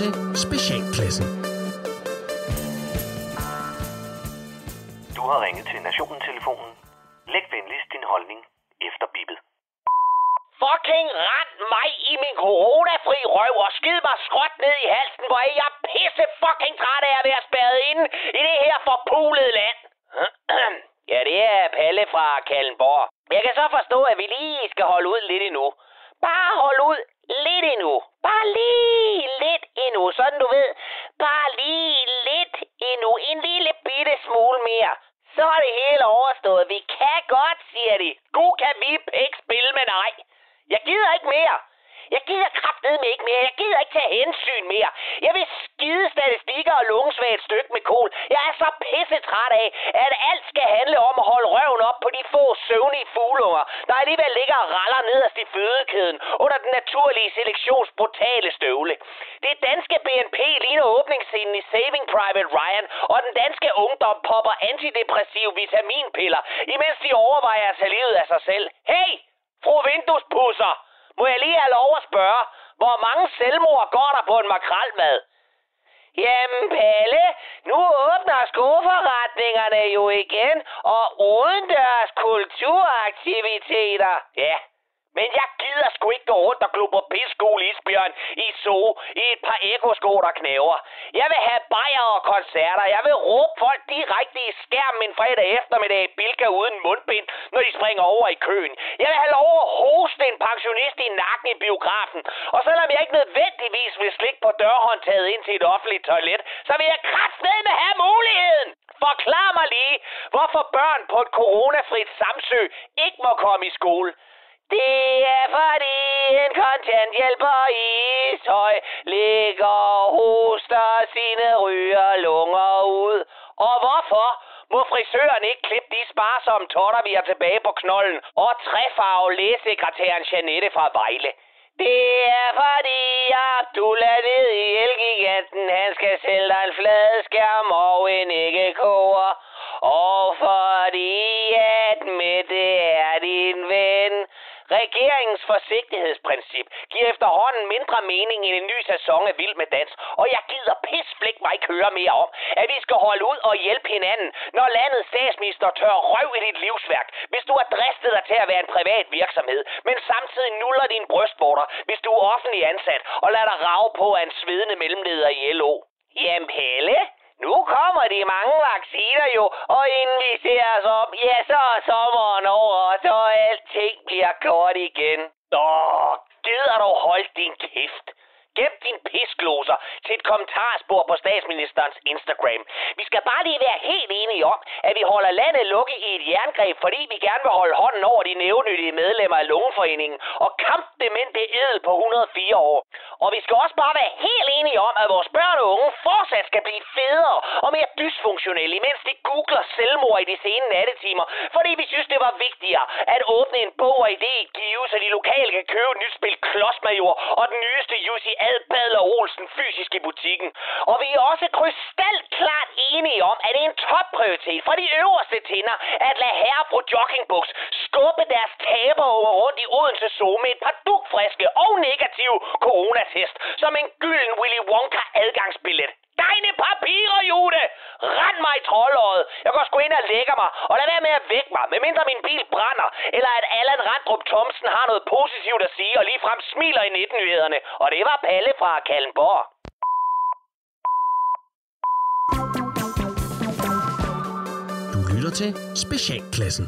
til Specialklassen. Du har ringet til Nationen-telefonen. Læg venligst din holdning efter bippet. Fucking rend mig i min coronafri røv og skid mig skråt ned i halsen, hvor jeg er pisse fucking træt af at være spærret inde i det her forpulede land. ja, det er Palle fra Kallenborg. Jeg kan så forstå, at vi lige skal holde ud lidt endnu. Bare hold ud lidt endnu. Bare lige lidt endnu, sådan du ved. Bare lige lidt endnu. En lille bitte smule mere. Så er det hele overstået. Vi kan godt, siger de. God kan vi ikke spille med nej. Jeg gider ikke mere. Jeg gider kraftedeme ikke mere. Jeg gider ikke tage hensyn mere. Jeg vil skide statistikker og lungesvagt stykke med kol. Jeg er så pisse træt af, at alt skal handle om at holde røv op på de få søvnige fugleunger, der alligevel ligger og raller nederst i fødekæden under den naturlige selektions brutale støvle. Det danske BNP ligner åbningsscenen i Saving Private Ryan, og den danske ungdom popper antidepressive vitaminpiller, imens de overvejer at tage livet af sig selv. Hey! Fru Vinduespusser! Må jeg lige have lov at spørge, hvor mange selvmord går der på en makrelmad? Jamen, Palle, nu åbner skoforretningerne jo igen, og udendørs kulturaktiviteter. Ja, men jeg gider sgu ikke gå rundt og klubbe pissegul isbjørn i zoo i et par ekosko, der knæver. Jeg vil have bajer og koncerter. Jeg vil råbe folk direkte i skærmen en fredag eftermiddag i Bilka uden mundbind, når de springer over i køen. Jeg vil have lov at hoste en pensionist i nakken i biografen. Og selvom jeg ikke nødvendigvis vil slikke på dørhåndtaget ind til et offentligt toilet, så vil jeg kraftedeme have muligheden. Forklar mig lige, hvorfor børn på et coronafrit Samsø ikke må komme i skole. Det er fordi en kontanthjælper i Ishøj ligger og hoster sine ryger lunger ud. Og hvorfor må frisøren ikke klippe de sparsomme totter, vi har tilbage på knollen, og træfarve lægesekretæren Janette fra Vejle? Det er fordi Abdullah ned i Elgiganten, han skal sælge dig en fladskærm og en æggekoger. Og fordi Regeringens forsigtighedsprincip giver efterhånden mindre mening end en ny sæson af Vild med Dans, og jeg gider pisflæk mig ikke høre mere om, at vi skal holde ud og hjælpe hinanden, når landets statsminister tør røv i dit livsværk, hvis du har dristet dig til at være en privat virksomhed, men samtidig nuller din brystvorter, hvis du er offentlig ansat og lader dig rave på af en svedende mellemleder i LO. Jamen Pelle, nu kommer de mange vacciner jo, og inden vi ser os om, ja, så er sommeren over, og så alting bliver godt igen. Åh, gider du holde din kæft? Gem din piskloser til et kommentarspor på statsministerens Instagram. Vi skal bare lige være helt enige om, at vi holder landet lukket i et jerngreb, fordi vi gerne vil holde hånden over de nævnyttige medlemmer af Lungeforeningen og kampdemente edel på 104 år. Og vi skal også bare være helt enige om, at vores børn og unge fortsat skal blive federe og mere dysfunktionelle, imens de googler selvmord i de sene nattetimer, fordi vi synes, det var vigtigere at åbne en bog og idé give, så de lokale kan købe et nyt spil Klodsmajor og den nyeste Jussi Adbadler Olsen fysisk i butikken. Og vi er også krystalklart enige om, at det er en topprioritet for de øverste tinder at lade herre på joggingbuks skubbe deres taberunger rundt i Odense Zoo med et par dugfriske og negative coronatest som en gylden Willy Wonka adgangsbillet i troldøjet. Jeg går sgu ind og lægger mig, og lad være med at vække mig, medmindre min bil brænder, eller at Allan Randrup Thomsen har noget positivt at sige, og ligefrem smiler i 19-nyhederne. Og det var Palle fra Kallenborg. Du lytter til Specialklassen.